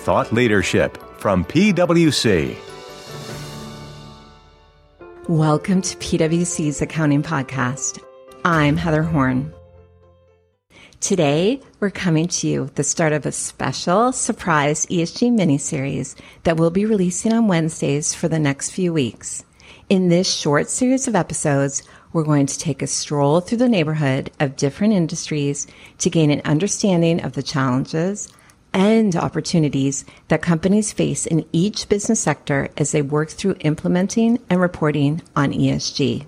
thought leadership from PwC. Welcome to PwC's Accounting Podcast. I'm Heather Horn. Today, we're coming to you with the start of a special surprise ESG mini-series that we'll be releasing on Wednesdays for the next few weeks. In this short series of episodes, we're going to take a stroll through the neighborhood of different industries to gain an understanding of the challenges and opportunities that companies face in each business sector as they work through implementing and reporting on ESG.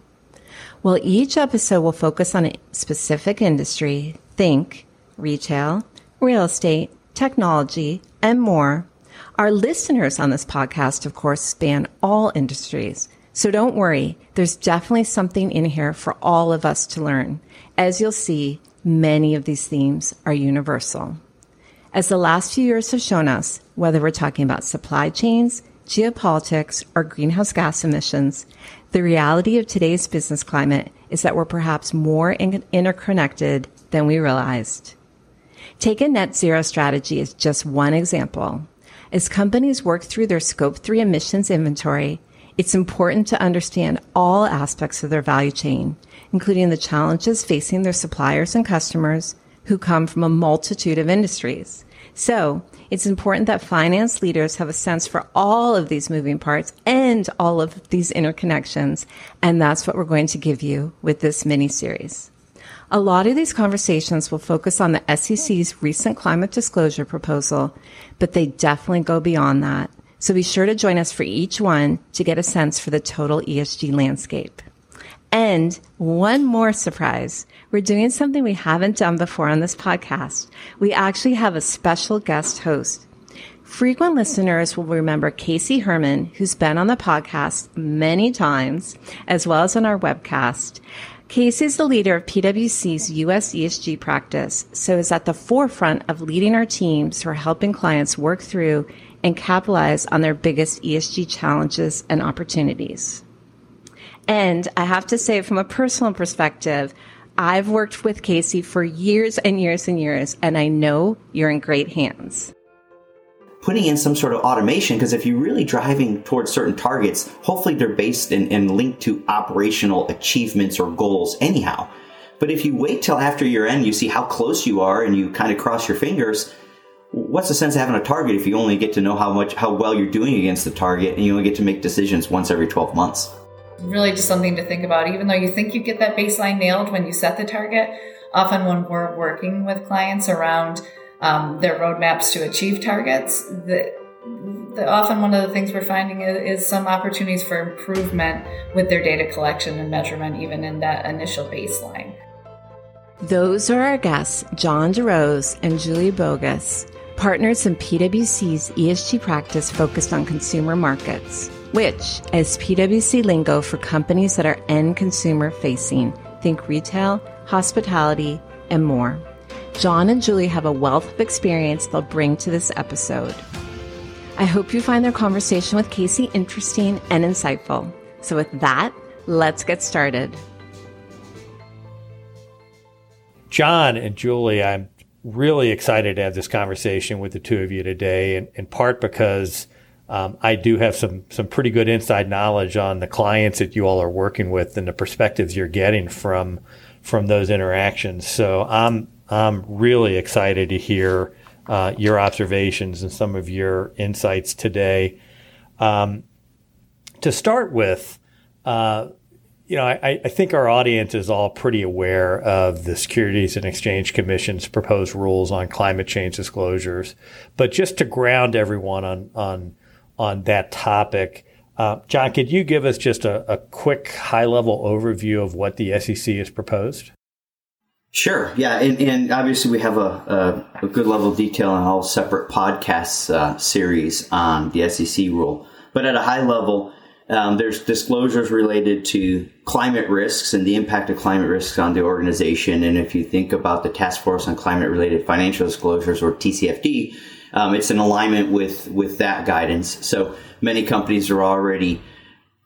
While each episode will focus on a specific industry, think retail, real estate, technology, and more, our listeners on this podcast, of course, span all industries so don't worry, there's definitely something in here for all of us to learn. As you'll see, many of these themes are universal. As the last few years have shown us, whether we're talking about supply chains, geopolitics, or greenhouse gas emissions, the reality of today's business climate is that we're perhaps more in- interconnected than we realized. Take a net zero strategy as just one example. As companies work through their scope 3 emissions inventory, it's important to understand all aspects of their value chain, including the challenges facing their suppliers and customers who come from a multitude of industries. So it's important that finance leaders have a sense for all of these moving parts and all of these interconnections. And that's what we're going to give you with this mini series. A lot of these conversations will focus on the SEC's recent climate disclosure proposal, but they definitely go beyond that. So be sure to join us for each one to get a sense for the total ESG landscape. And one more surprise. We're doing something we haven't done before on this podcast. We actually have a special guest host. Frequent listeners will remember Casey Herman, who's been on the podcast many times, as well as on our webcast. Casey is the leader of PwC's US ESG practice, so is at the forefront of leading our teams who are helping clients work through and capitalize on their biggest ESG challenges and opportunities. And I have to say, from a personal perspective, I've worked with Casey for years and years and years, and I know you're in great hands. Putting in some sort of automation, because if you're really driving towards certain targets, hopefully they're based and, linked to operational achievements or goals anyhow. But if you wait till after year end, you see how close you are and you kind of cross your fingers, what's the sense of having a target if you only get to know how much how well you're doing against the target and you only get to make decisions once every 12 months really just something to think about. Even though you think you get that baseline nailed when you set the target often when we're working with clients around um, their roadmaps to achieve targets the, the, often one of the things we're finding is, is some opportunities for improvement with their data collection and measurement even in that initial baseline. Those are our guests, John DeRose and Julie Bogus, partners in PwC's ESG practice focused on consumer markets, which is PwC lingo for companies that are end consumer facing. Think retail, hospitality, and more. John and Julie have a wealth of experience they'll bring to this episode. I hope you find their conversation with Casey interesting and insightful. So, with that, let's get started. John and Julie, I'm really excited to have this conversation with the two of you today, in, in part because um, I do have some some pretty good inside knowledge on the clients that you all are working with and the perspectives you're getting from from those interactions. So I'm I'm really excited to hear uh, your observations and some of your insights today. Um, to start with, uh, you know, I, I, think our audience is all pretty aware of the Securities and Exchange Commission's proposed rules on climate change disclosures. But just to ground everyone on on on that topic, uh, John, could you give us just a, a quick high level overview of what the SEC has proposed? Sure. Yeah, and, and obviously we have a, a, a, good level of detail in all separate podcasts uh, series on the SEC rule. But at a high level, um, there's disclosures related to climate risks and the impact of climate risks on the organization. And if you think about the Task Force on Climate Related Financial Disclosures, or TCFD, um, it's in alignment with with that guidance. So many companies are already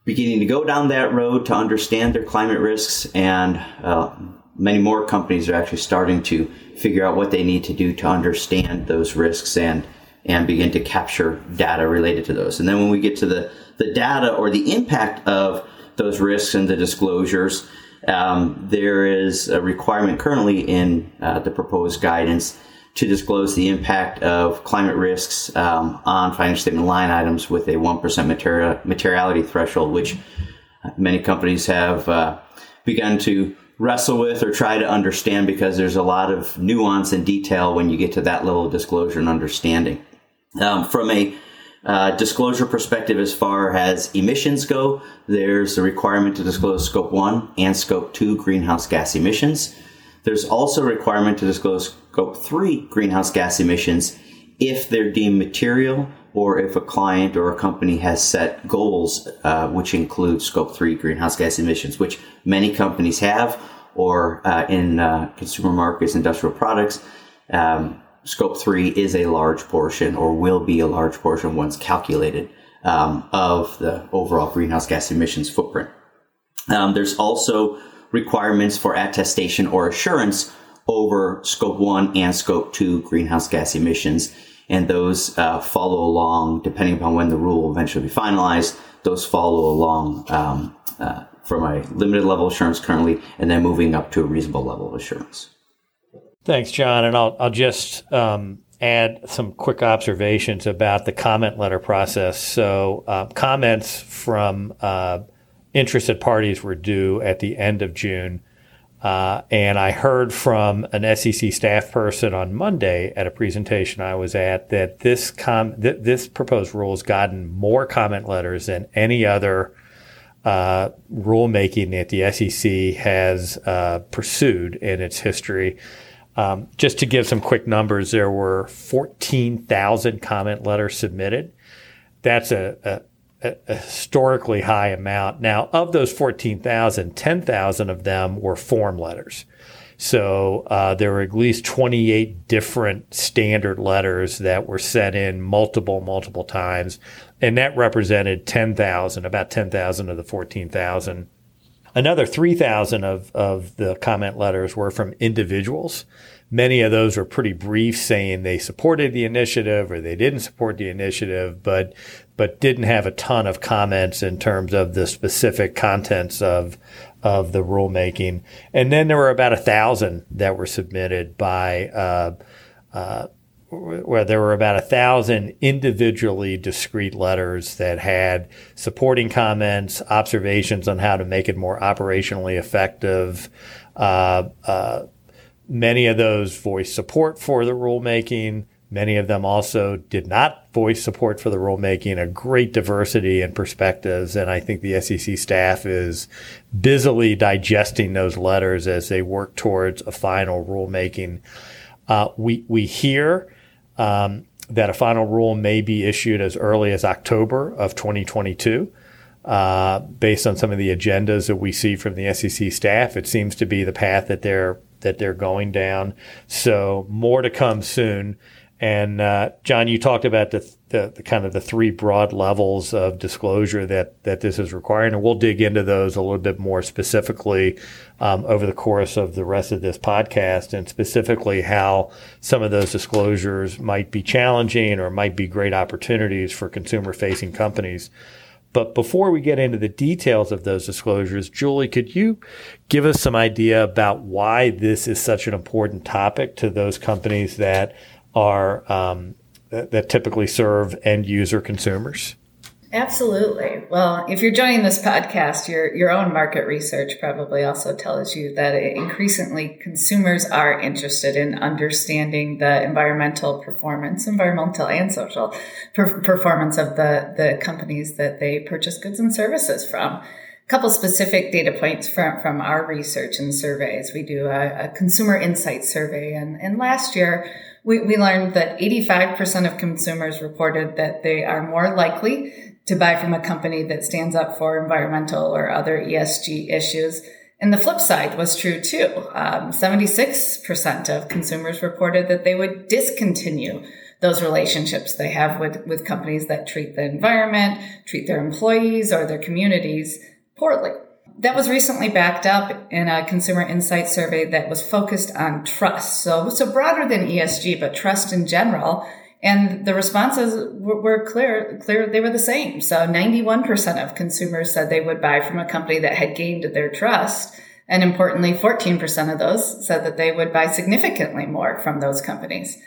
beginning to go down that road to understand their climate risks, and uh, many more companies are actually starting to figure out what they need to do to understand those risks and and begin to capture data related to those. And then when we get to the, the data or the impact of those risks and the disclosures, um, there is a requirement currently in uh, the proposed guidance to disclose the impact of climate risks um, on financial statement line items with a 1% material, materiality threshold, which many companies have uh, begun to wrestle with or try to understand because there's a lot of nuance and detail when you get to that level of disclosure and understanding. Um, from a uh, disclosure perspective, as far as emissions go, there's a requirement to disclose scope one and scope two greenhouse gas emissions. There's also a requirement to disclose scope three greenhouse gas emissions if they're deemed material or if a client or a company has set goals, uh, which include scope three greenhouse gas emissions, which many companies have, or uh, in uh, consumer markets, industrial products. Um, scope three is a large portion or will be a large portion once calculated um, of the overall greenhouse gas emissions footprint. Um, there's also requirements for attestation or assurance over scope one and scope two greenhouse gas emissions. And those uh, follow along, depending upon when the rule will eventually be finalized, those follow along um, uh, from a limited level of assurance currently and then moving up to a reasonable level of assurance. Thanks, John. And I'll, I'll just um, add some quick observations about the comment letter process. So, uh, comments from uh, interested parties were due at the end of June. Uh, and I heard from an SEC staff person on Monday at a presentation I was at that this com- th- this proposed rule has gotten more comment letters than any other uh, rulemaking that the SEC has uh, pursued in its history. Um, just to give some quick numbers, there were 14,000 comment letters submitted. That's a, a, a, historically high amount. Now, of those 14,000, 10,000 of them were form letters. So uh, there were at least 28 different standard letters that were sent in multiple, multiple times. And that represented 10,000, about 10,000 of the 14,000 Another 3,000 of, of the comment letters were from individuals. Many of those were pretty brief, saying they supported the initiative or they didn't support the initiative, but but didn't have a ton of comments in terms of the specific contents of of the rulemaking. And then there were about a thousand that were submitted by uh, uh, where there were about a thousand individually discrete letters that had supporting comments, observations on how to make it more operationally effective. Uh, uh, many of those voiced support for the rulemaking. Many of them also did not voice support for the rulemaking, a great diversity in perspectives. And I think the SEC staff is busily digesting those letters as they work towards a final rulemaking. Uh, we, we hear um, that a final rule may be issued as early as October of 2022. Uh, based on some of the agendas that we see from the SEC staff, it seems to be the path that they're that they're going down. So more to come soon. And uh, John, you talked about the, the, the, kind of the three broad levels of disclosure that that this is requiring, and we'll dig into those a little bit more specifically um, over the course of the rest of this podcast, and specifically how some of those disclosures might be challenging or might be great opportunities for consumer-facing companies. But before we get into the details of those disclosures, Julie, could you give us some idea about why this is such an important topic to those companies that are um, that, that typically serve end user consumers? Absolutely. Well, if you're joining this podcast, your your own market research probably also tells you that increasingly consumers are interested in understanding the environmental performance, environmental and social per- performance of the the companies that they purchase goods and services from. A couple specific data points from, from our research and surveys. We do a, a consumer insight survey, and, and last year we, we learned that 85% of consumers reported that they are more likely to buy from a company that stands up for environmental or other ESG issues. And the flip side was true too. Um, 76% of consumers reported that they would discontinue those relationships they have with, with companies that treat the environment, treat their employees or their communities poorly that was recently backed up in a consumer insight survey that was focused on trust. So, so broader than ESG, but trust in general. And the responses were clear, clear, they were the same. So 91% of consumers said they would buy from a company that had gained their trust. And importantly, 14% of those said that they would buy significantly more from those companies.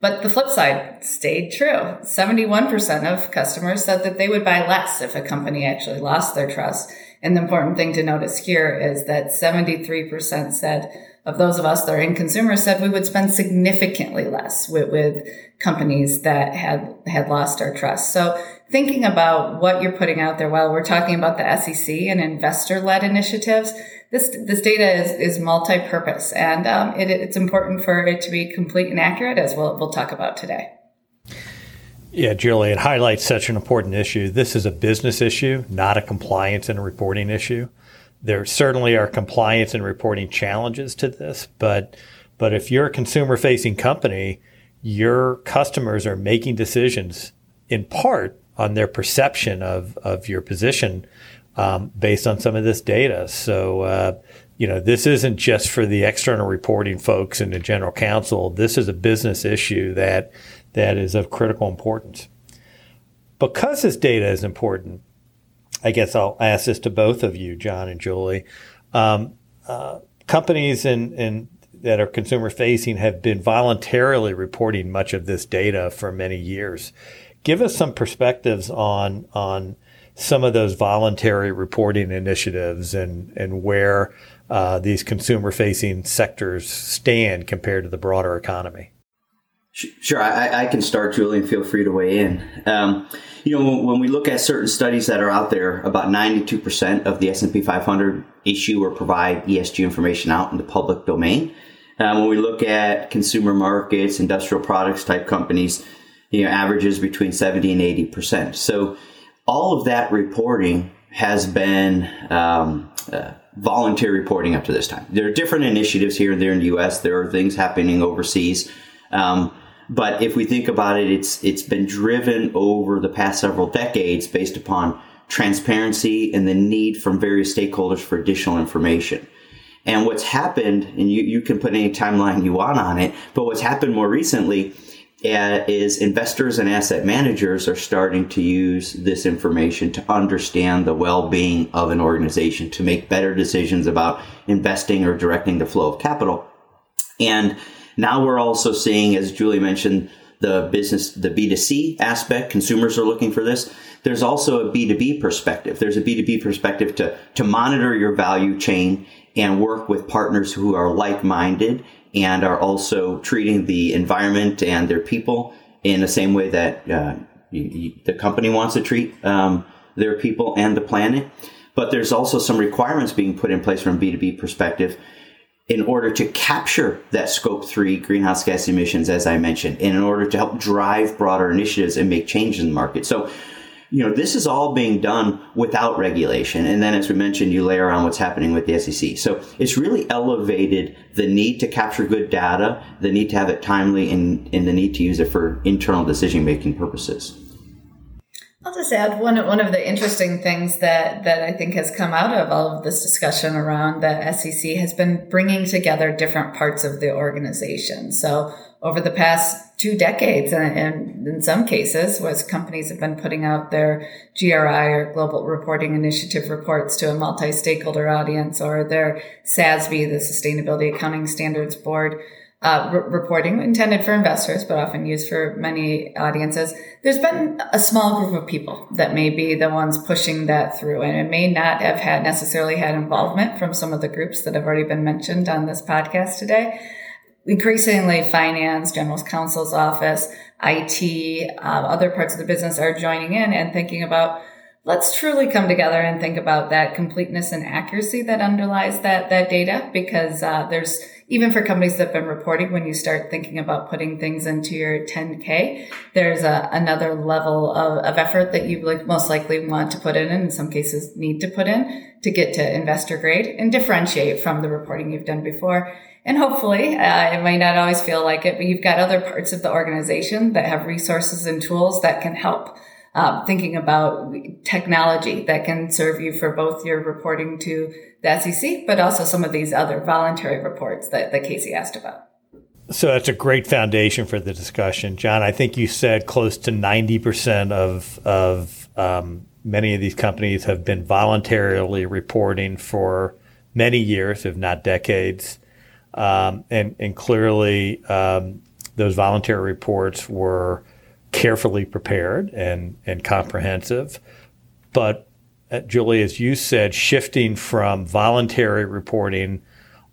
But the flip side stayed true. 71% of customers said that they would buy less if a company actually lost their trust. And the important thing to notice here is that 73% said of those of us that are in consumer said we would spend significantly less with, with companies that had had lost our trust. So thinking about what you're putting out there while we're talking about the SEC and investor led initiatives, this this data is, is multi-purpose and um, it, it's important for it to be complete and accurate as we'll, we'll talk about today. Yeah, Julie, it highlights such an important issue. This is a business issue, not a compliance and reporting issue. There certainly are compliance and reporting challenges to this, but but if you're a consumer facing company, your customers are making decisions in part on their perception of, of your position um, based on some of this data. So, uh, you know, this isn't just for the external reporting folks and the general counsel. This is a business issue that that is of critical importance. Because this data is important, I guess I'll ask this to both of you, John and Julie. Um, uh, companies and, that are consumer facing have been voluntarily reporting much of this data for many years. Give us some perspectives on on some of those voluntary reporting initiatives and and where uh, these consumer facing sectors stand compared to the broader economy. Sure, I, I, can start, Julian. Feel free to weigh in. Um, you know, when, when, we look at certain studies that are out there, about 92% of the S&P 500 issue or provide ESG information out in the public domain. Um, when we look at consumer markets, industrial products type companies, you know, averages between 70 and 80%. So all of that reporting has been um, uh, voluntary reporting up to this time. There are different initiatives here and there in the U.S. There are things happening overseas. Um, but if we think about it, it's it's been driven over the past several decades based upon transparency and the need from various stakeholders for additional information. And what's happened, and you, you can put any timeline you want on it, but what's happened more recently uh, is investors and asset managers are starting to use this information to understand the well-being of an organization to make better decisions about investing or directing the flow of capital. And now we're also seeing, as Julie mentioned, the business, the B2C aspect. Consumers are looking for this. There's also a B2B perspective. There's a B2B perspective to, to monitor your value chain and work with partners who are like-minded and are also treating the environment and their people in the same way that uh, you, you, the company wants to treat um, their people and the planet. But there's also some requirements being put in place from a B2B perspective in order to capture that scope three greenhouse gas emissions, as I mentioned, and in order to help drive broader initiatives and make change in the market. So you know, this is all being done without regulation. And then, as we mentioned, you layer on what's happening with the SEC. So it's really elevated the need to capture good data, the need to have it timely, and, and the need to use it for internal decision making purposes. I'll just add one one of the interesting things that that I think has come out of all of this discussion around the SEC has been bringing together different parts of the organization. So over the past two decades, and, in some cases, was companies have been putting out their GRI or Global Reporting Initiative reports to a multi-stakeholder audience, or their SASB, the Sustainability Accounting Standards Board. Uh, re- reporting intended for investors, but often used for many audiences. There's been a small group of people that may be the ones pushing that through, and it may not have had necessarily had involvement from some of the groups that have already been mentioned on this podcast today increasingly finance, general counsel's office, IT, um, other parts of the business are joining in and thinking about let's truly come together and think about that completeness and accuracy that underlies that that data because uh, there's even for companies that have been reporting when you start thinking about putting things into your 10k there's a, another level of, of effort that you like most likely want to put in and in some cases need to put in to get to investor grade and differentiate from the reporting you've done before and hopefully, uh, it might not always feel like it, but you've got other parts of the organization that have resources and tools that can help. Um, thinking about technology that can serve you for both your reporting to the SEC, but also some of these other voluntary reports that, that Casey asked about. So that's a great foundation for the discussion, John. I think you said close to ninety percent of of um, many of these companies have been voluntarily reporting for many years, if not decades, um, and and clearly um, those voluntary reports were carefully prepared and and comprehensive. But uh, Julie, as you said, shifting from voluntary reporting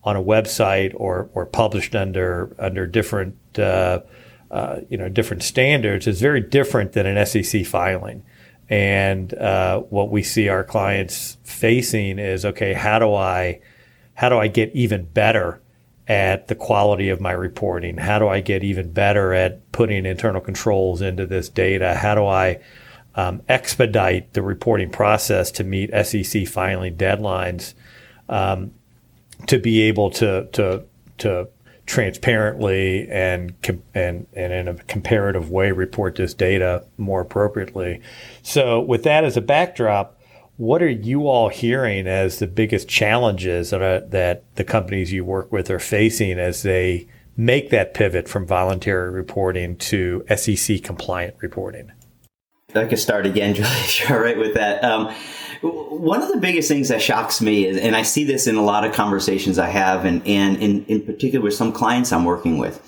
on a website or or published under under different uh, uh, you know different standards is very different than an SEC filing. And uh, what we see our clients facing is okay, how do I how do I get even better at the quality of my reporting? How do I get even better at putting internal controls into this data? How do I um, expedite the reporting process to meet SEC filing deadlines um, to be able to to to transparently and and and in a comparative way report this data more appropriately. So, with that as a backdrop, what are you all hearing as the biggest challenges that are, that the companies you work with are facing as they make that pivot from voluntary reporting to SEC compliant reporting? I could start again, Julie. Sure, right with that. Um, one of the biggest things that shocks me is, and I see this in a lot of conversations I have, and, and in, in particular with some clients I'm working with,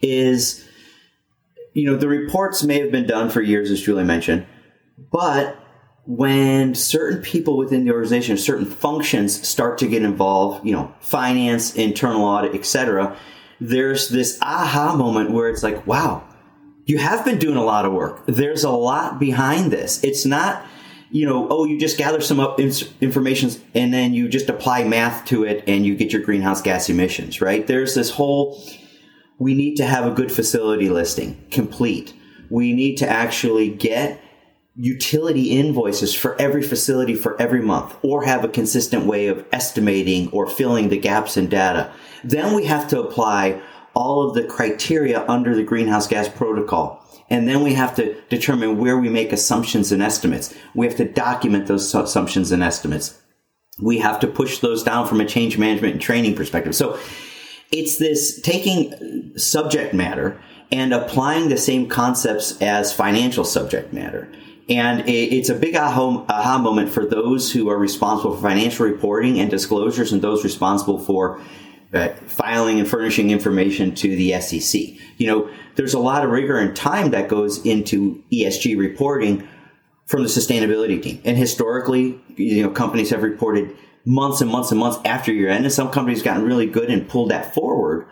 is, you know, the reports may have been done for years, as Julie mentioned, but when certain people within the organization, certain functions start to get involved, you know, finance, internal audit, etc., there's this aha moment where it's like, wow, you have been doing a lot of work. There's a lot behind this. It's not you know, oh, you just gather some up information and then you just apply math to it and you get your greenhouse gas emissions, right? There's this whole, we need to have a good facility listing complete. We need to actually get utility invoices for every facility for every month or have a consistent way of estimating or filling the gaps in data. Then we have to apply all of the criteria under the greenhouse gas protocol and then we have to determine where we make assumptions and estimates. We have to document those assumptions and estimates. We have to push those down from a change management and training perspective. So it's this taking subject matter and applying the same concepts as financial subject matter. And it's a big aha, moment for those who are responsible for financial reporting and disclosures and those responsible for uh, filing and furnishing information to the SEC. You know, there's a lot of rigor and time that goes into ESG reporting from the sustainability team. And historically, you know, companies have reported months and months and months after year end, and some companies gotten really good and pulled that forward.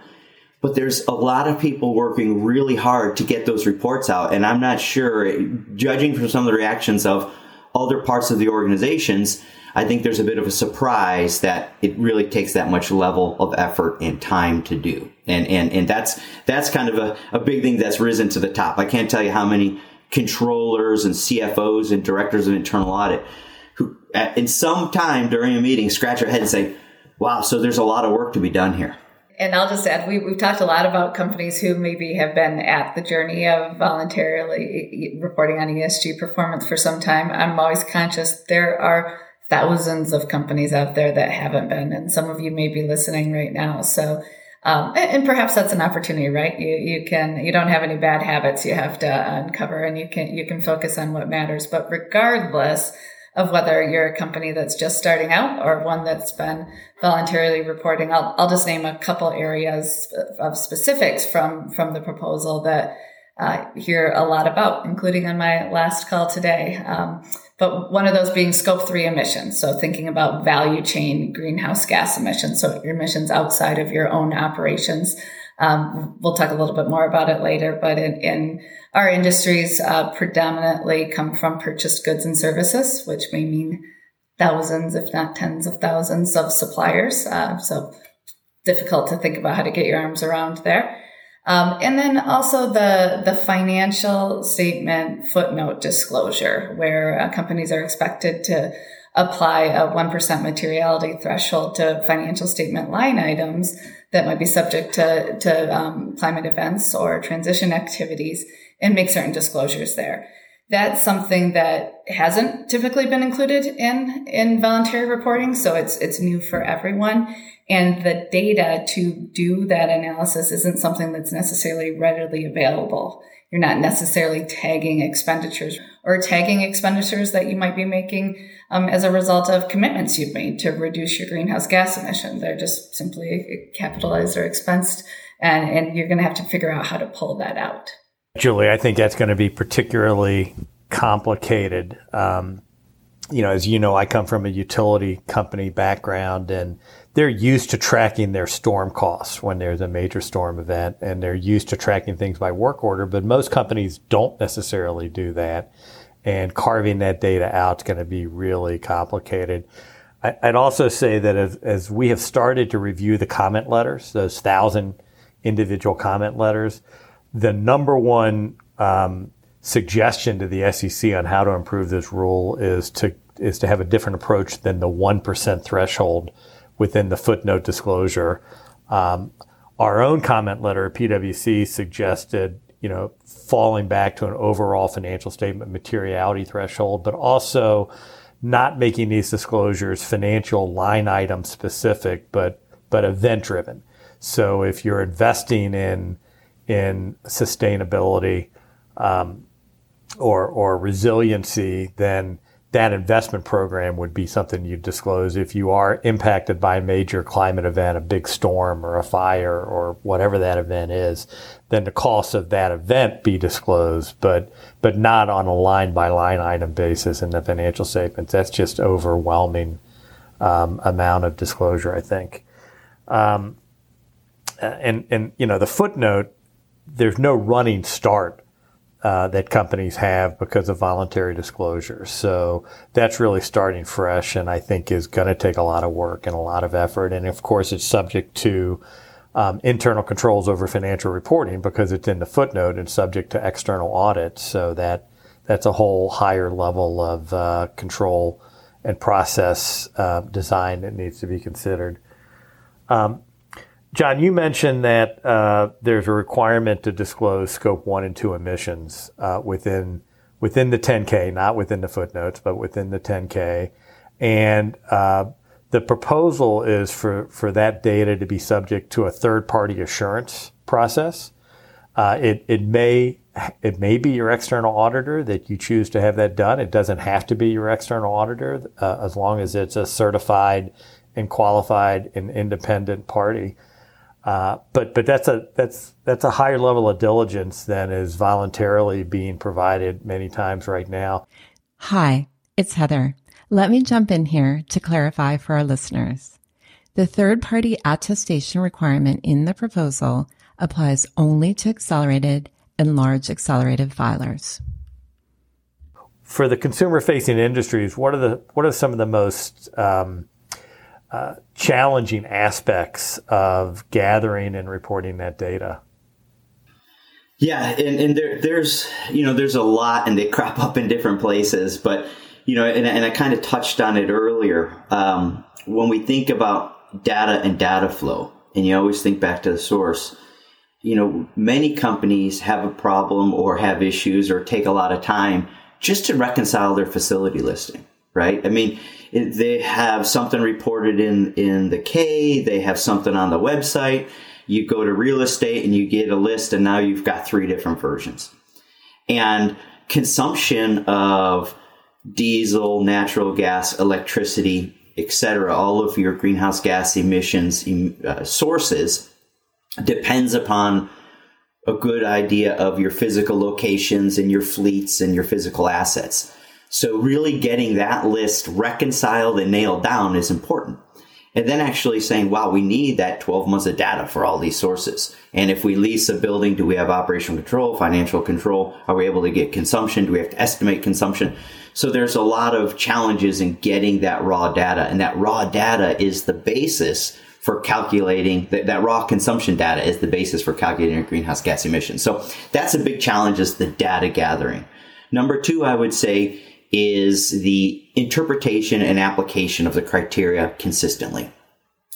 But there's a lot of people working really hard to get those reports out, and I'm not sure, judging from some of the reactions of other parts of the organizations, I think there's a bit of a surprise that it really takes that much level of effort and time to do. And, and, and that's, that's kind of a, a big thing that's risen to the top. I can't tell you how many controllers and CFOs and directors of internal audit who at, in some time during a meeting scratch their head and say, wow, so there's a lot of work to be done here. And I'll just add, we, we've talked a lot about companies who maybe have been at the journey of voluntarily reporting on ESG performance for some time. I'm always conscious there are thousands of companies out there that haven't been, and some of you may be listening right now. So, um, and, and, perhaps that's an opportunity, right? You you can you don't have any bad habits you have to uncover, and you can you can focus on what matters. But regardless of whether you're a company that's just starting out or one that's been voluntarily reporting, I'll I'll just name a couple areas of specifics from from the proposal that uh, hear a lot about, including on my last call today. Um, but one of those being scope three emissions. So thinking about value chain greenhouse gas emissions. So emissions outside of your own operations. Um, we'll talk a little bit more about it later, but in, in our industries, uh, predominantly come from purchased goods and services, which may mean thousands, if not tens of thousands of suppliers. Uh, so difficult to think about how to get your arms around there. Um, and then also the the financial statement footnote disclosure, where uh, companies are expected to apply a one percent materiality threshold to financial statement line items that might be subject to to um, climate events or transition activities, and make certain disclosures there. That's something that hasn't typically been included in in voluntary reporting, so it's it's new for everyone And the data to do that analysis isn't something that's necessarily readily available. You're not necessarily tagging expenditures or tagging expenditures that you might be making um, as a result of commitments you've made to reduce your greenhouse gas emission. They're just simply capitalized or expensed, and, and you're going to have to figure out how to pull that out. Julie, I think that's going to be particularly complicated. Um, you know, as you know, I come from a utility company background and they're used to tracking their storm costs when there's a major storm event and they're used to tracking things by work order, but most companies don't necessarily do that. And carving that data out is going to be really complicated. I, would also say that as, as we have started to review the comment letters, those thousand individual comment letters, the number one um, suggestion to the SEC on how to improve this rule is to is to have a different approach than the one percent threshold within the footnote disclosure. Um, our own comment letter, PwC, suggested, you know, falling back to an overall financial statement materiality threshold, but also not making these disclosures financial line item specific, but but event driven. So if you're investing in in sustainability um, or or resiliency, then that investment program would be something you disclose if you are impacted by a major climate event, a big storm or a fire or whatever that event is, then the cost of that event be disclosed, but but not on a line by line item basis in the financial statements. That's just overwhelming um, amount of disclosure, I think. Um, and and you know the footnote, there's no running start uh, that companies have because of voluntary disclosure. So that's really starting fresh and I think is going to take a lot of work and a lot of effort. And of course, it's subject to um, internal controls over financial reporting because it's in the footnote and subject to external audit. So that that's a whole higher level of uh, control and process uh, design that needs to be considered. Um, John, you mentioned that uh, there's a requirement to disclose scope one and two emissions uh, within within the 10K, not within the footnotes, but within the 10K, and uh, the proposal is for for that data to be subject to a third party assurance process. Uh, it it may it may be your external auditor that you choose to have that done. It doesn't have to be your external auditor uh, as long as it's a certified and qualified and independent party. Uh, but but that's a that's that's a higher level of diligence than is voluntarily being provided many times right now. Hi, it's Heather. Let me jump in here to clarify for our listeners. The third party attestation requirement in the proposal applies only to accelerated and large accelerated filers. For the consumer facing industries, what are the what are some of the most um, uh, challenging aspects of gathering and reporting that data. Yeah, and, and there, there's you know there's a lot, and they crop up in different places. But you know, and, and I kind of touched on it earlier. Um, when we think about data and data flow, and you always think back to the source. You know, many companies have a problem or have issues or take a lot of time just to reconcile their facility listing, right? I mean, they have something reported in in the K. They have something on the website. You go to real estate and you get a list, and now you've got three different versions. And consumption of diesel, natural gas, electricity, etc., all of your greenhouse gas emissions uh, sources depends upon a good idea of your physical locations and your fleets and your physical assets. So really getting that list reconciled and nailed down is important. And then actually saying, wow, we need that 12 months of data for all these sources. And if we lease a building, do we have operational control, financial control? Are we able to get consumption? Do we have to estimate consumption? So there's a lot of challenges in getting that raw data. And that raw data is the basis for calculating that, that raw consumption data is the basis for calculating greenhouse gas emissions. So that's a big challenge is the data gathering. Number two, I would say is the interpretation and application of the criteria consistently.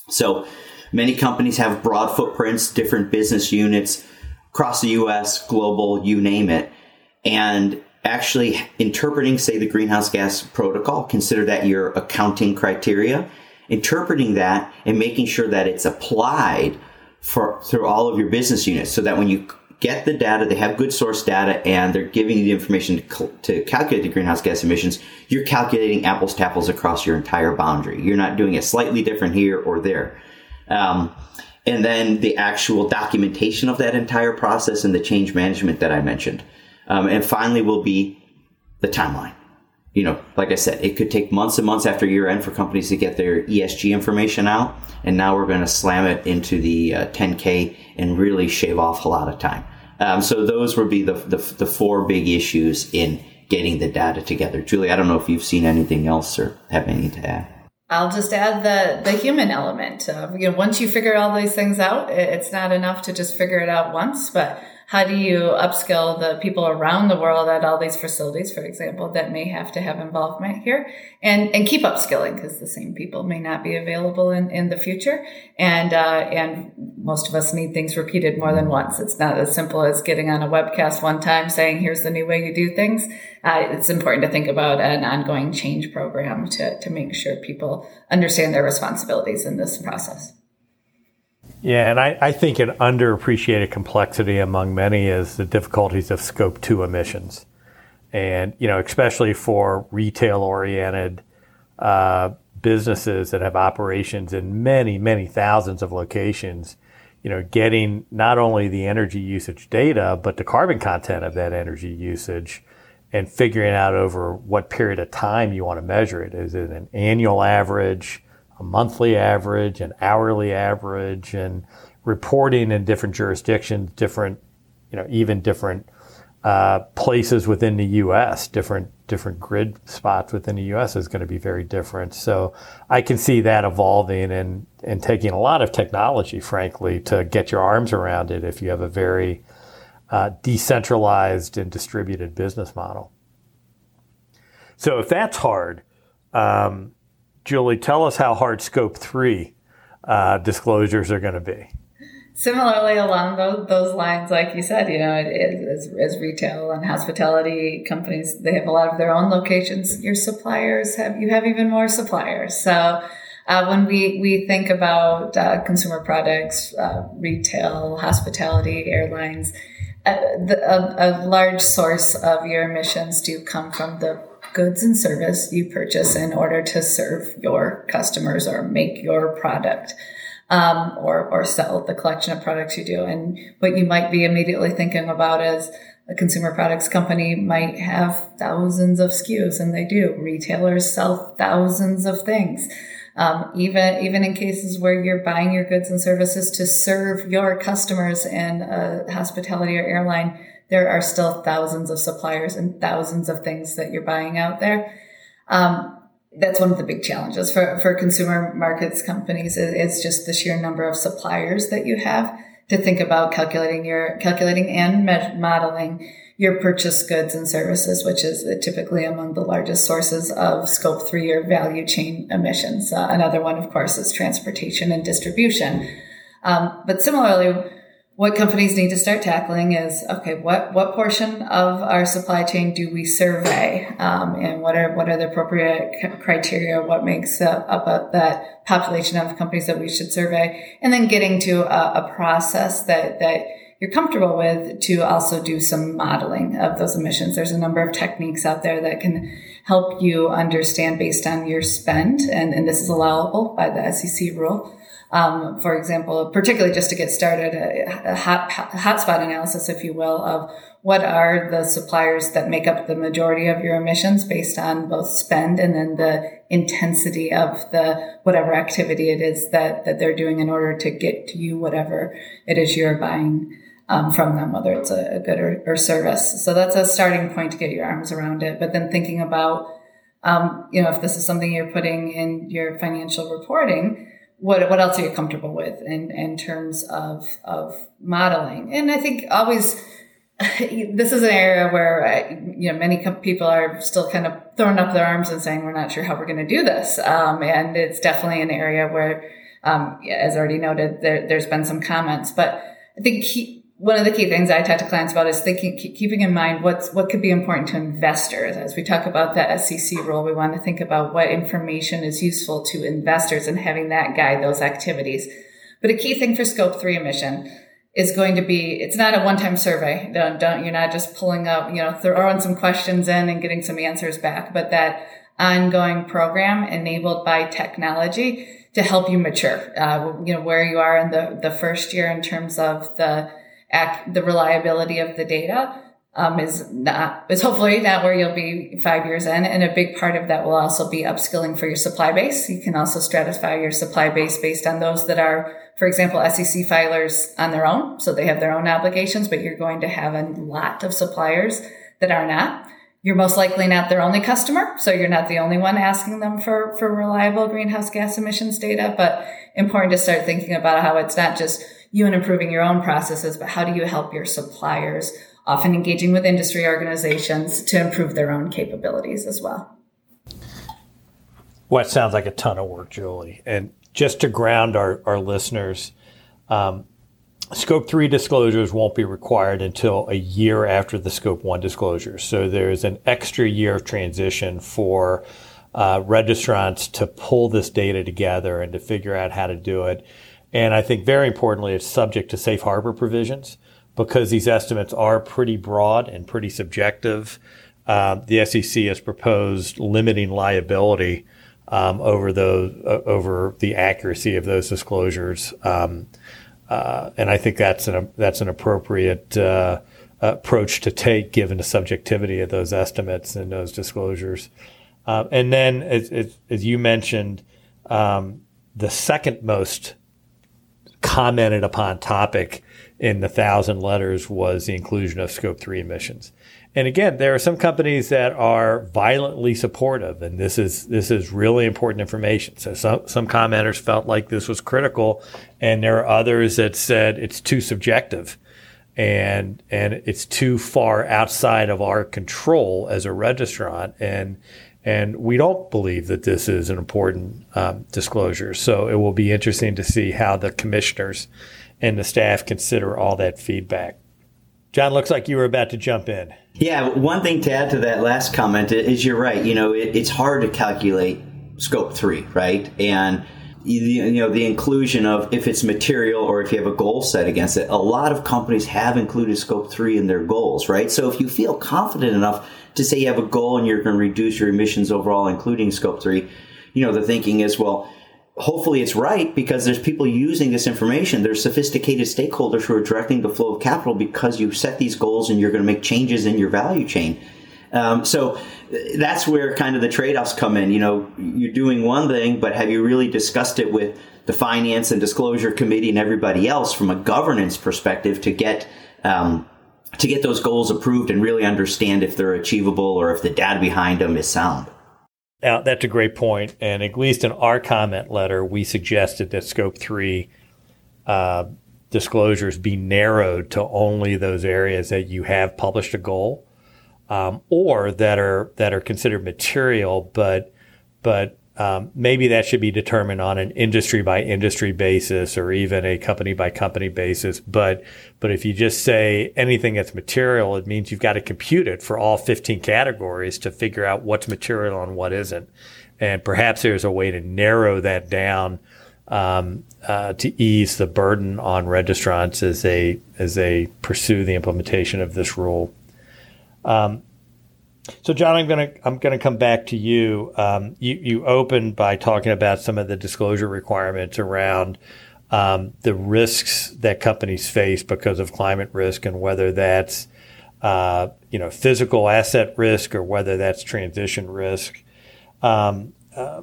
So many companies have broad footprints, different business units across the US, global, you name it. And actually interpreting, say, the greenhouse gas protocol, consider that your accounting criteria interpreting that and making sure that it's applied for through all of your business units so that when you get the data, they have good source data, and they're giving you the information to, to, calculate the greenhouse gas emissions, you're calculating apples to apples across your entire boundary. You're not doing it slightly different here or there. Um, and then the actual documentation of that entire process and the change management that I mentioned. Um, and finally will be the timeline you know, like I said, it could take months and months after year end for companies to get their ESG information out. And now we're going to slam it into the uh, 10K and really shave off a lot of time. Um, so those would be the, the, the, four big issues in getting the data together. Julie, I don't know if you've seen anything else or have anything to add. I'll just add the the human element. Uh, you know, once you figure all these things out, it's not enough to just figure it out once, but how do you upskill the people around the world at all these facilities, for example, that may have to have involvement here and, and keep upskilling because the same people may not be available in, in the future. And, uh, and most of us need things repeated more than once. It's not as simple as getting on a webcast one time saying, here's the new way you do things. Uh, it's important to think about an ongoing change program to, to make sure people understand their responsibilities in this process. Yeah, and I, I, think an underappreciated complexity among many is the difficulties of scope two emissions. And, you know, especially for retail oriented uh, businesses that have operations in many, many thousands of locations, you know, getting not only the energy usage data, but the carbon content of that energy usage and figuring out over what period of time you want to measure it. Is it an annual average? A monthly average, an hourly average, and reporting in different jurisdictions, different, you know, even different uh, places within the U.S., different different grid spots within the U.S. is going to be very different. So I can see that evolving and and taking a lot of technology, frankly, to get your arms around it if you have a very uh, decentralized and distributed business model. So if that's hard, um, Julie, tell us how hard Scope 3 uh, disclosures are going to be. Similarly, along those, lines, like you said, you know, as, retail and hospitality companies, they have a lot of their own locations. Your suppliers have, you have even more suppliers. So, uh, when we, we think about uh, consumer products, uh, retail, hospitality, airlines, uh, a, a, large source of your emissions do come from the goods and service you purchase in order to serve your customers or make your product um, or, or sell the collection of products you do. And what you might be immediately thinking about is a consumer products company might have thousands of SKUs, and they do. Retailers sell thousands of things. Um, even even in cases where you're buying your goods and services to serve your customers in a hospitality or airline, there are still thousands of suppliers and thousands of things that you're buying out there. Um, that's one of the big challenges for, for consumer markets companies It's just the sheer number of suppliers that you have to think about calculating your calculating and modeling your purchase goods and services, which is typically among the largest sources of scope three or value chain emissions. Uh, another one, of course, is transportation and distribution. Um, but similarly, what companies need to start tackling is okay what what portion of our supply chain do we survey? Um, and what are what are the appropriate criteria? What makes up, that population of companies that we should survey? And then getting to a, a process that that you're comfortable with to also do some modeling of those emissions. There's a number of techniques out there that can help you understand based on your spend and, and this is allowable by the SEC rule um, for example, particularly just to get started, a, a hot, hotspot analysis, if you will, of what are the suppliers that make up the majority of your emissions based on both spend and then the intensity of the whatever activity it is that, that they're doing in order to get to you whatever it is you're buying um, from them, whether it's a, a good or, or, service. So that's a starting point to get your arms around it. But then thinking about, um, you know, if this is something you're putting in your financial reporting, what what else are you comfortable with in in terms of of modeling? And I think always this is an area where uh, you know many people are still kind of throwing up their arms and saying we're not sure how we're going to do this, um, and it's definitely an area where, um, as already noted, there, has been some comments, but I think one of the key things I talk to clients about is thinking, keeping in mind what's what could be important to investors. As we talk about the SEC rule, we want to think about what information is useful to investors and having that guide those activities. But a key thing for scope three emission is going to be it's not a one-time survey. Don't, don't you're not just pulling up, you know, throwing some questions in and getting some answers back, but that ongoing program enabled by technology to help you mature. Uh, you know where you are in the the first year in terms of the the reliability of the data um, is not is hopefully not where you'll be five years in, and a big part of that will also be upskilling for your supply base. You can also stratify your supply base based on those that are, for example, SEC filers on their own, so they have their own obligations, but you're going to have a lot of suppliers that are not. You're most likely not their only customer, so you're not the only one asking them for for reliable greenhouse gas emissions data. But important to start thinking about how it's not just you in improving your own processes, but how do you help your suppliers, often engaging with industry organizations to improve their own capabilities as well. Well, it sounds like a ton of work, Julie. And just to ground our, our listeners, um, Scope 3 disclosures won't be required until a year after the Scope 1 disclosures. So there's an extra year of transition for uh, registrants to pull this data together and to figure out how to do it. And I think very importantly, it's subject to safe harbor provisions because these estimates are pretty broad and pretty subjective. Uh, the SEC has proposed limiting liability um, over those uh, over the accuracy of those disclosures, um, uh, and I think that's an that's an appropriate uh, approach to take given the subjectivity of those estimates and those disclosures. Uh, and then, as, as, as you mentioned, um, the second most commented upon topic in the thousand letters was the inclusion of scope three emissions. And again, there are some companies that are violently supportive, and this is this is really important information. So some some commenters felt like this was critical, and there are others that said it's too subjective, and and it's too far outside of our control as a registrant, and and we don't believe that this is an important um, disclosure. So it will be interesting to see how the commissioners and the staff consider all that feedback. John, looks like you were about to jump in. Yeah, one thing to add to that last comment is you're right. You know, it, it's hard to calculate scope three, right? And you know the inclusion of if it's material or if you have a goal set against it a lot of companies have included scope 3 in their goals right so if you feel confident enough to say you have a goal and you're going to reduce your emissions overall including scope 3 you know the thinking is well hopefully it's right because there's people using this information there's sophisticated stakeholders who are directing the flow of capital because you set these goals and you're going to make changes in your value chain um, so that's where kind of the trade-offs come in. You know, you're doing one thing, but have you really discussed it with the finance and disclosure committee and everybody else from a governance perspective to get um, to get those goals approved and really understand if they're achievable or if the data behind them is sound. Now, that's a great point. And at least in our comment letter, we suggested that scope three uh, disclosures be narrowed to only those areas that you have published a goal um, or that are that are considered material, but but um, maybe that should be determined on an industry by industry basis or even a company by company basis. But but if you just say anything that's material, it means you've got to compute it for all 15 categories to figure out what's material and what isn't. And perhaps there's a way to narrow that down um, uh, to ease the burden on registrants as they as they pursue the implementation of this rule. Um, so, John, I'm to I'm to come back to you. Um, you you opened by talking about some of the disclosure requirements around um, the risks that companies face because of climate risk, and whether that's uh, you know physical asset risk or whether that's transition risk. Um, uh,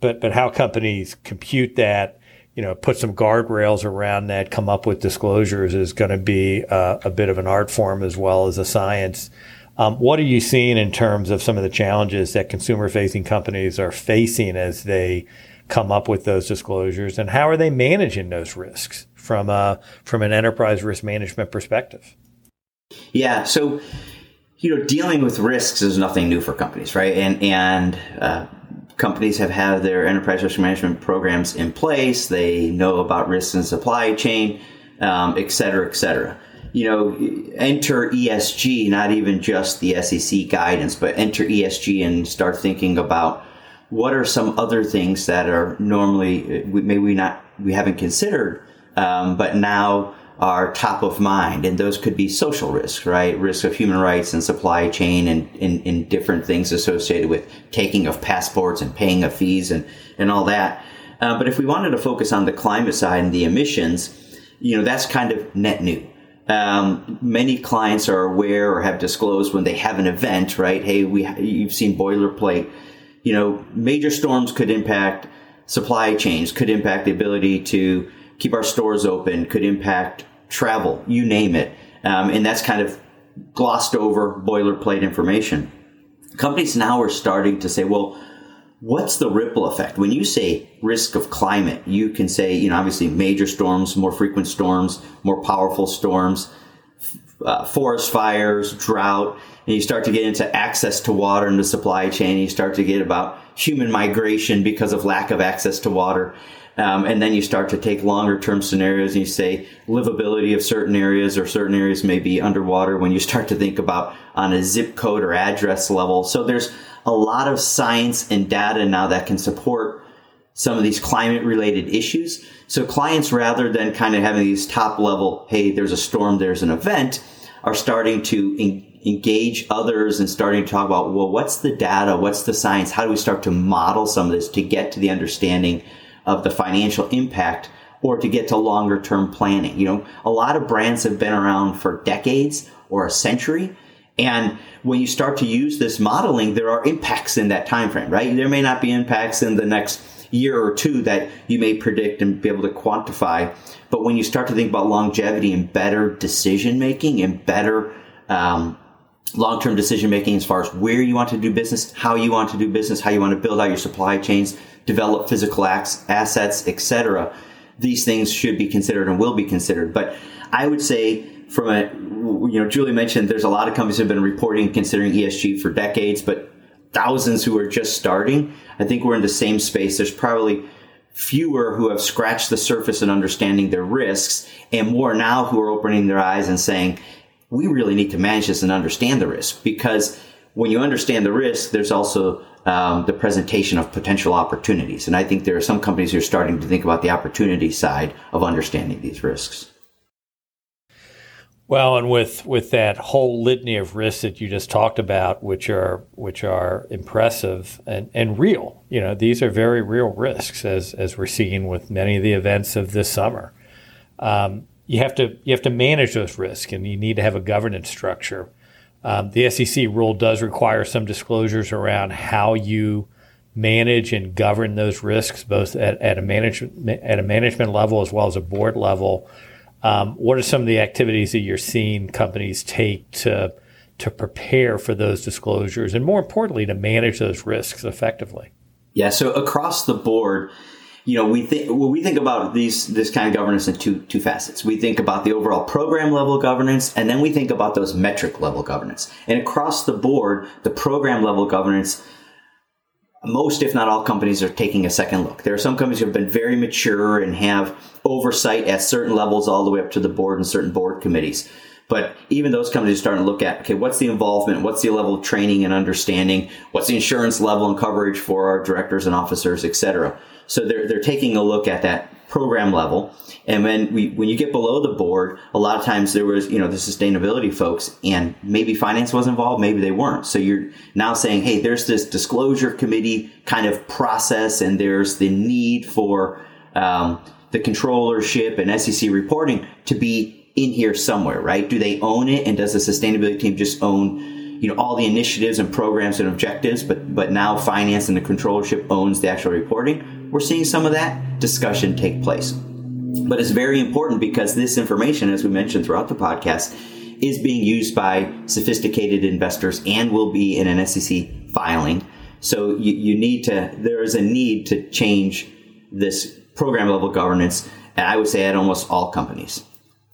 but but how companies compute that, you know, put some guardrails around that, come up with disclosures is going to be uh, a bit of an art form as well as a science. Um, what are you seeing in terms of some of the challenges that consumer facing companies are facing as they come up with those disclosures, and how are they managing those risks from a, from an enterprise risk management perspective? Yeah, so you know, dealing with risks is nothing new for companies, right? And and uh, companies have had their enterprise risk management programs in place. They know about risks in supply chain, um, et cetera, et cetera. You know, enter ESG, not even just the SEC guidance, but enter ESG and start thinking about what are some other things that are normally maybe we not we haven't considered, um, but now are top of mind, and those could be social risks, right? Risk of human rights and supply chain, and in different things associated with taking of passports and paying of fees and and all that. Uh, but if we wanted to focus on the climate side and the emissions, you know, that's kind of net new. Um, many clients are aware or have disclosed when they have an event, right? Hey, we you've seen boilerplate. You know, major storms could impact supply chains, could impact the ability to keep our stores open, could impact travel, you name it. Um, and that's kind of glossed over boilerplate information. Companies now are starting to say, well, what's the ripple effect? When you say risk of climate, you can say, you know, obviously major storms, more frequent storms, more powerful storms, uh, forest fires, drought, and you start to get into access to water in the supply chain. You start to get about human migration because of lack of access to water. Um, and then you start to take longer term scenarios and you say livability of certain areas or certain areas may be underwater when you start to think about on a zip code or address level. So there's a lot of science and data now that can support some of these climate related issues. So clients, rather than kind of having these top level, hey, there's a storm, there's an event, are starting to en- engage others and starting to talk about, well, what's the data? What's the science? How do we start to model some of this to get to the understanding of the financial impact or to get to longer term planning? You know, a lot of brands have been around for decades or a century and when you start to use this modeling, there are impacts in that time frame, right? There may not be impacts in the next year or two that you may predict and be able to quantify. But when you start to think about longevity and better decision making and better um, long term decision making as far as where you want to do business, how you want to do business, how you want to build out your supply chains, develop physical assets, etc. These things should be considered and will be considered. But I would say from a, you know, Julie mentioned there's a lot of companies have been reporting considering ESG for decades, but thousands who are just starting. I think we're in the same space. There's probably fewer who have scratched the surface in understanding their risks and more now who are opening their eyes and saying, we really need to manage this and understand the risk because when you understand the risk, there's also um, the presentation of potential opportunities. And I think there are some companies who are starting to think about the opportunity side of understanding these risks. Well, and with with that whole litany of risks that you just talked about, which are which are impressive and, and real, you know, these are very real risks as as we're seeing with many of the events of this summer. Um, you have to you have to manage those risks, and you need to have a governance structure. Um, the SEC rule does require some disclosures around how you manage and govern those risks, both at, at a management at a management level as well as a board level. Um, what are some of the activities that you're seeing companies take to to prepare for those disclosures, and more importantly, to manage those risks effectively? Yeah. So across the board, you know, we think well, we think about these this kind of governance in two two facets. We think about the overall program level governance, and then we think about those metric level governance. And across the board, the program level governance most, if not all, companies are taking a second look. There are some companies who have been very mature and have oversight at certain levels all the way up to the board and certain board committees. But even those companies are starting to look at, okay, what's the involvement? What's the level of training and understanding? What's the insurance level and coverage for our directors and officers, et cetera? So they're, they're taking a look at that program level. And when we, when you get below the board, a lot of times there was, you know, the sustainability folks and maybe finance was involved, maybe they weren't. So you're now saying, hey, there's this disclosure committee kind of process and there's the need for, um, the controllership and SEC reporting to be in here somewhere, right? Do they own it? And does the sustainability team just own, you know, all the initiatives and programs and objectives, but, but now finance and the controllership owns the actual reporting? We're seeing some of that discussion take place. But it's very important because this information, as we mentioned throughout the podcast, is being used by sophisticated investors and will be in an SEC filing. So you, you need to, there is a need to change this program level governance, and I would say at almost all companies.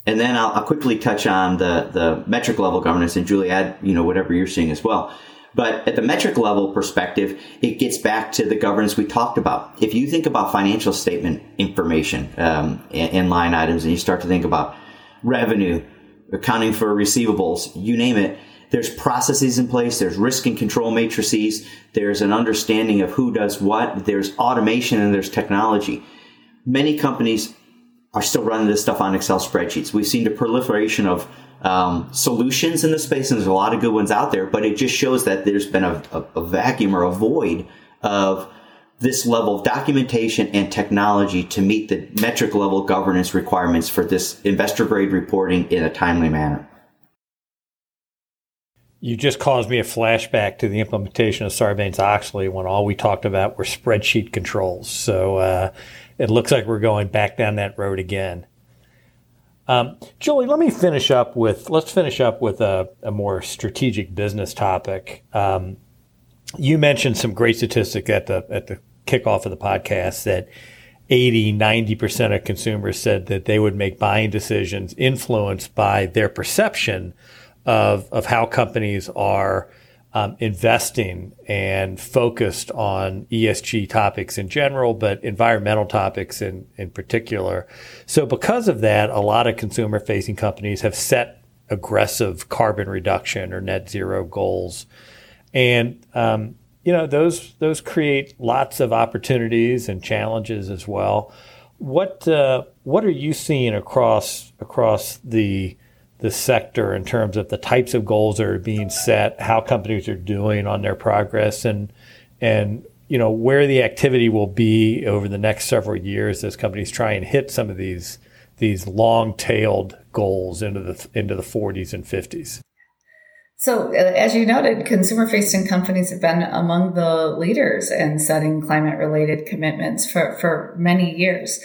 And then I'll, I'll, quickly touch on the, the metric level governance, and Julie, add you know whatever you're seeing as well. But at the metric level perspective, it gets back to the governance we talked about. If you think about financial statement information um, and, line items, and you start to think about revenue, accounting for receivables, you name it. There's processes in place. There's risk and control matrices. There's an understanding of who does what. There's automation and there's technology. Many companies are still running this stuff on Excel spreadsheets. We've seen the proliferation of um, solutions in the space, and there's a lot of good ones out there, but it just shows that there's been a, a, a vacuum or a void of this level of documentation and technology to meet the metric level governance requirements for this investor grade reporting in a timely manner. You just caused me a flashback to the implementation of Sarbanes Oxley when all we talked about were spreadsheet controls. So uh, it looks like we're going back down that road again. Um, Julie, let me finish up with let's finish up with a, a more strategic business topic. Um, you mentioned some great statistic at the at the kickoff of the podcast that 80, 90% of consumers said that they would make buying decisions influenced by their perception of, of how companies are um, investing and focused on ESG topics in general, but environmental topics in, in particular. So, because of that, a lot of consumer facing companies have set aggressive carbon reduction or net zero goals. And um, you know those those create lots of opportunities and challenges as well. What uh, what are you seeing across across the the sector in terms of the types of goals that are being set, how companies are doing on their progress, and and you know where the activity will be over the next several years as companies try and hit some of these these long-tailed goals into the into the 40s and 50s. So, uh, as you noted, consumer facing companies have been among the leaders in setting climate related commitments for, for many years.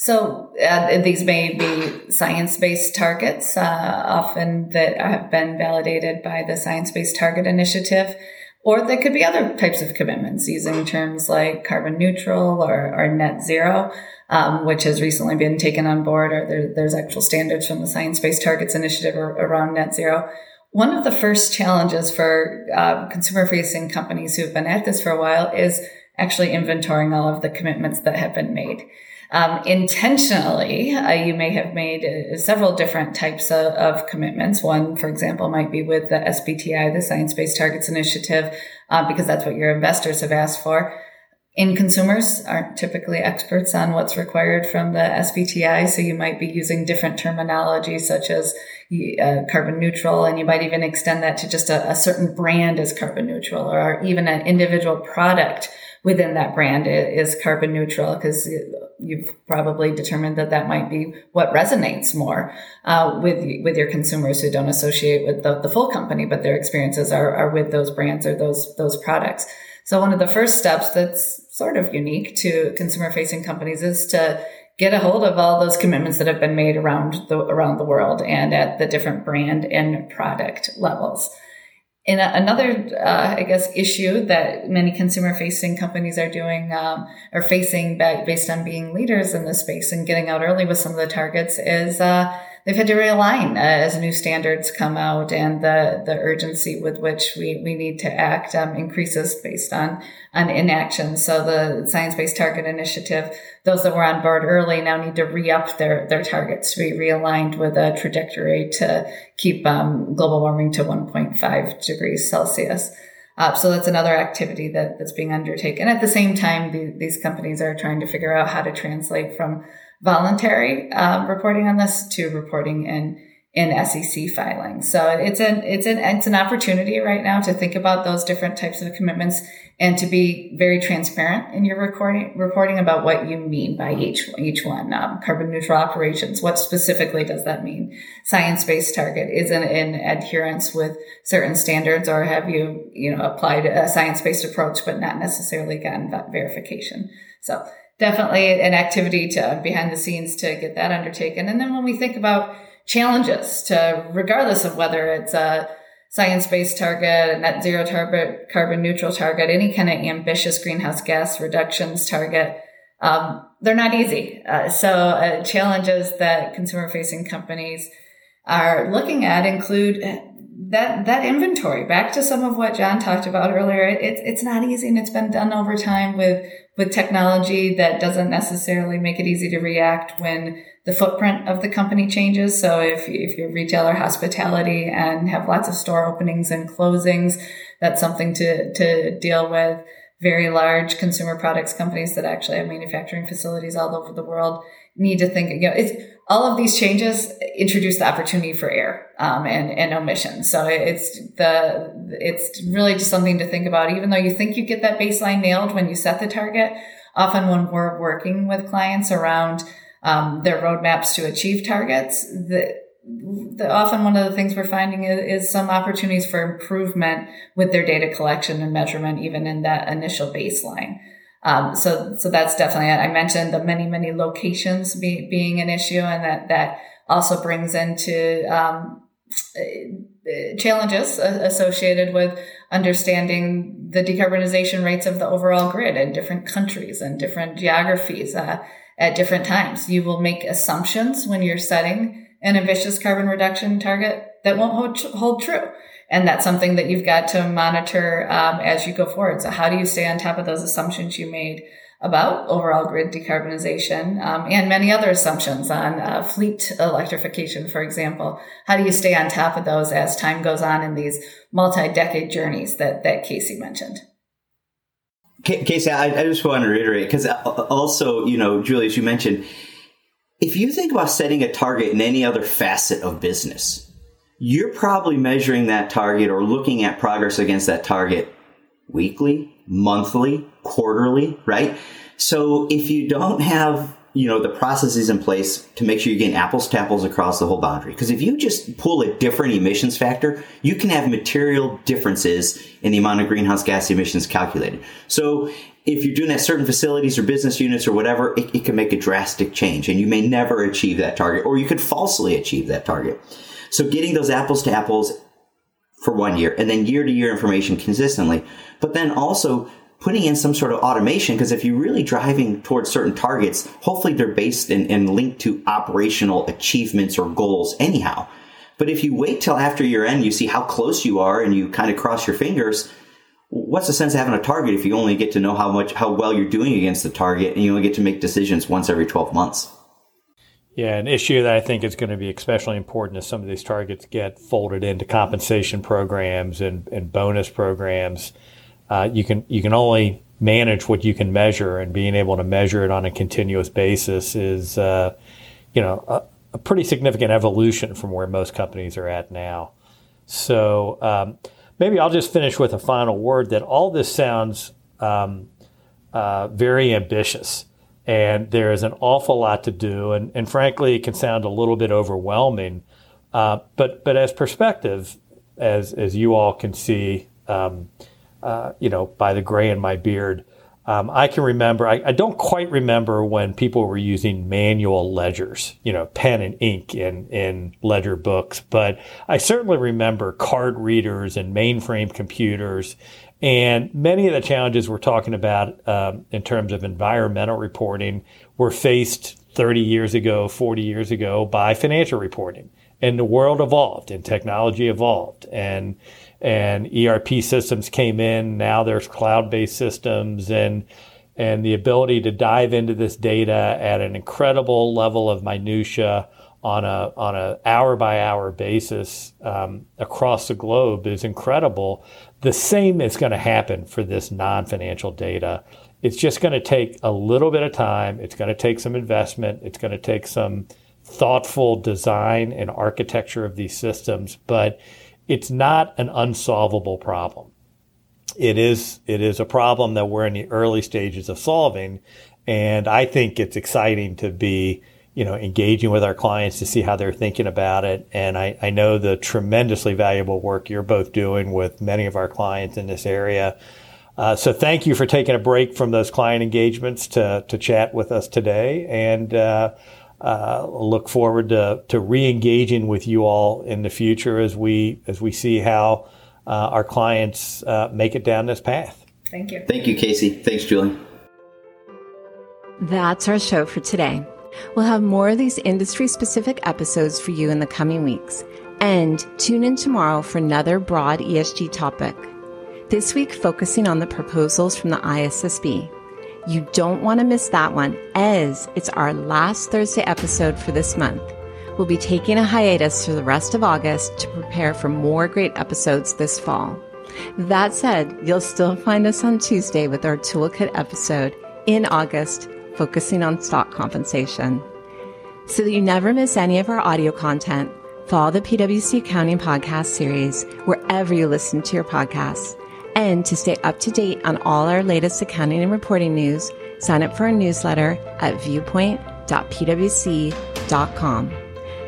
So, uh, these may be science based targets, uh, often that have been validated by the Science Based Target Initiative, or they could be other types of commitments using terms like carbon neutral or, or net zero. Um, which has recently been taken on board, or there, there's actual standards from the Science Based Targets Initiative around net zero. One of the first challenges for uh, consumer facing companies who've been at this for a while is actually inventorying all of the commitments that have been made. Um, intentionally, uh, you may have made uh, several different types of, of, commitments. One, for example, might be with the SBTI, the Science Based Targets Initiative, uh, because that's what your investors have asked for. In consumers aren't typically experts on what's required from the SBTI, so you might be using different terminology such as uh, carbon neutral, and you might even extend that to just a, a certain brand as carbon neutral, or even an individual product within that brand is carbon neutral because you've probably determined that that might be what resonates more uh, with with your consumers who don't associate with the, the full company, but their experiences are, are with those brands or those those products. So one of the first steps that's sort of unique to consumer facing companies is to get a hold of all those commitments that have been made around the around the world and at the different brand and product levels. And another, uh, I guess, issue that many consumer facing companies are doing, um, are facing based on being leaders in this space and getting out early with some of the targets is, uh, they've had to realign uh, as new standards come out and the, the urgency with which we, we need to act um, increases based on, on inaction. So the Science Based Target Initiative, those that were on board early now need to re-up their, their targets to be realigned with a trajectory to keep um, global warming to 1.5 degrees Celsius. Uh, so that's another activity that, that's being undertaken. At the same time, the, these companies are trying to figure out how to translate from voluntary um, reporting on this to reporting in in SEC filings. So it's an it's an it's an opportunity right now to think about those different types of commitments and to be very transparent in your recording reporting about what you mean by each each one. Um, carbon neutral operations. What specifically does that mean? Science based target is it in adherence with certain standards, or have you you know applied a science based approach but not necessarily gotten that verification? So definitely an activity to behind the scenes to get that undertaken. And then when we think about challenges to, regardless of whether it's a science-based target, a net zero target, carbon neutral target, any kind of ambitious greenhouse gas reductions target, um, they're not easy. Uh, so uh, challenges that consumer facing companies are looking at include that that inventory back to some of what John talked about earlier it's it's not easy and it's been done over time with with technology that doesn't necessarily make it easy to react when the footprint of the company changes. So if if you're retail or hospitality and have lots of store openings and closings that's something to to deal with. Very large consumer products companies that actually have manufacturing facilities all over the world need to think, you know, it's all of these changes introduce the opportunity for error um, and, and omission. So it's the it's really just something to think about. Even though you think you get that baseline nailed when you set the target, often when we're working with clients around um, their roadmaps to achieve targets, the, the, often one of the things we're finding is, is, some opportunities for improvement with their data collection and measurement, even in that initial baseline. Um, so, so that's definitely it. I mentioned the many, many locations be, being an issue and that, that also brings into, um, uh, challenges associated with understanding the decarbonization rates of the overall grid in different countries and different geographies uh, at different times. You will make assumptions when you're setting an ambitious carbon reduction target that won't hold, hold true. And that's something that you've got to monitor um, as you go forward. So how do you stay on top of those assumptions you made about overall grid decarbonization um, and many other assumptions on uh, fleet electrification, for example? How do you stay on top of those as time goes on in these multi-decade journeys that, that Casey mentioned? Casey, I, I just want to reiterate because uh, also, you know, Julie, as you mentioned, if you think about setting a target in any other facet of business, you're probably measuring that target or looking at progress against that target weekly, monthly, quarterly, right? So if you don't have you know the processes in place to make sure you're getting apples to apples across the whole boundary because if you just pull a different emissions factor you can have material differences in the amount of greenhouse gas emissions calculated so if you're doing at certain facilities or business units or whatever it, it can make a drastic change and you may never achieve that target or you could falsely achieve that target so getting those apples to apples for one year and then year to year information consistently, but then also putting in some sort of automation because if you're really driving towards certain targets, hopefully they're based and, linked to operational achievements or goals anyhow. But if you wait till after year end, you see how close you are and you kind of cross your fingers. What's the sense of having a target if you only get to know how much, how well you're doing against the target and you only get to make decisions once every 12 months? Yeah, an issue that I think is going to be especially important as some of these targets get folded into compensation programs and, and bonus programs. Uh, you can you can only manage what you can measure, and being able to measure it on a continuous basis is, uh, you know, a, a, pretty significant evolution from where most companies are at now. So um, maybe I'll just finish with a final word that all this sounds um, uh, very ambitious and there is an awful lot to do. And, and frankly, it can sound a little bit overwhelming. Uh, but but as perspective, as as you all can see, um, uh, you know, by the gray in my beard, um, I can remember. I, I, don't quite remember when people were using manual ledgers, you know, pen and ink in in ledger books, but I certainly remember card readers and mainframe computers and many of the challenges we're talking about um, in terms of environmental reporting were faced 30 years ago, 40 years ago by financial reporting. And the world evolved and technology evolved and and ERP systems came in. Now there's cloud-based systems and and the ability to dive into this data at an incredible level of minutia on a on a hour by hour basis um, across the globe is incredible. The same is going to happen for this non financial data. It's just going to take a little bit of time. It's going to take some investment. It's going to take some thoughtful design and architecture of these systems, but it's not an unsolvable problem. It is it is a problem that we're in the early stages of solving, and I think it's exciting to be you know, engaging with our clients to see how they're thinking about it. And I, I know the tremendously valuable work you're both doing with many of our clients in this area. Uh, so thank you for taking a break from those client engagements to, to chat with us today. And uh, uh, look forward to, to re-engaging with you all in the future as we as we see how uh, our clients uh, make it down this path. Thank you. Thank you, Casey. Thanks, Julie. That's our show for today. We'll have more of these industry specific episodes for you in the coming weeks. And tune in tomorrow for another broad ESG topic. This week, focusing on the proposals from the ISSB. You don't want to miss that one, as it's our last Thursday episode for this month. We'll be taking a hiatus for the rest of August to prepare for more great episodes this fall. That said, you'll still find us on Tuesday with our toolkit episode in August, focusing on stock compensation. So that you never miss any of our audio content, follow the PwC Accounting Podcast series wherever you listen to your podcasts. And to stay up to date on all our latest accounting and reporting news, sign up for our newsletter at viewpoint.pwc.com.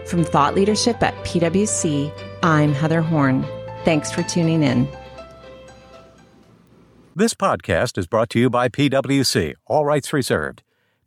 From Thought Leadership at PwC, I'm Heather Horn. Thanks for tuning in. This podcast is brought to you by PwC, all rights reserved.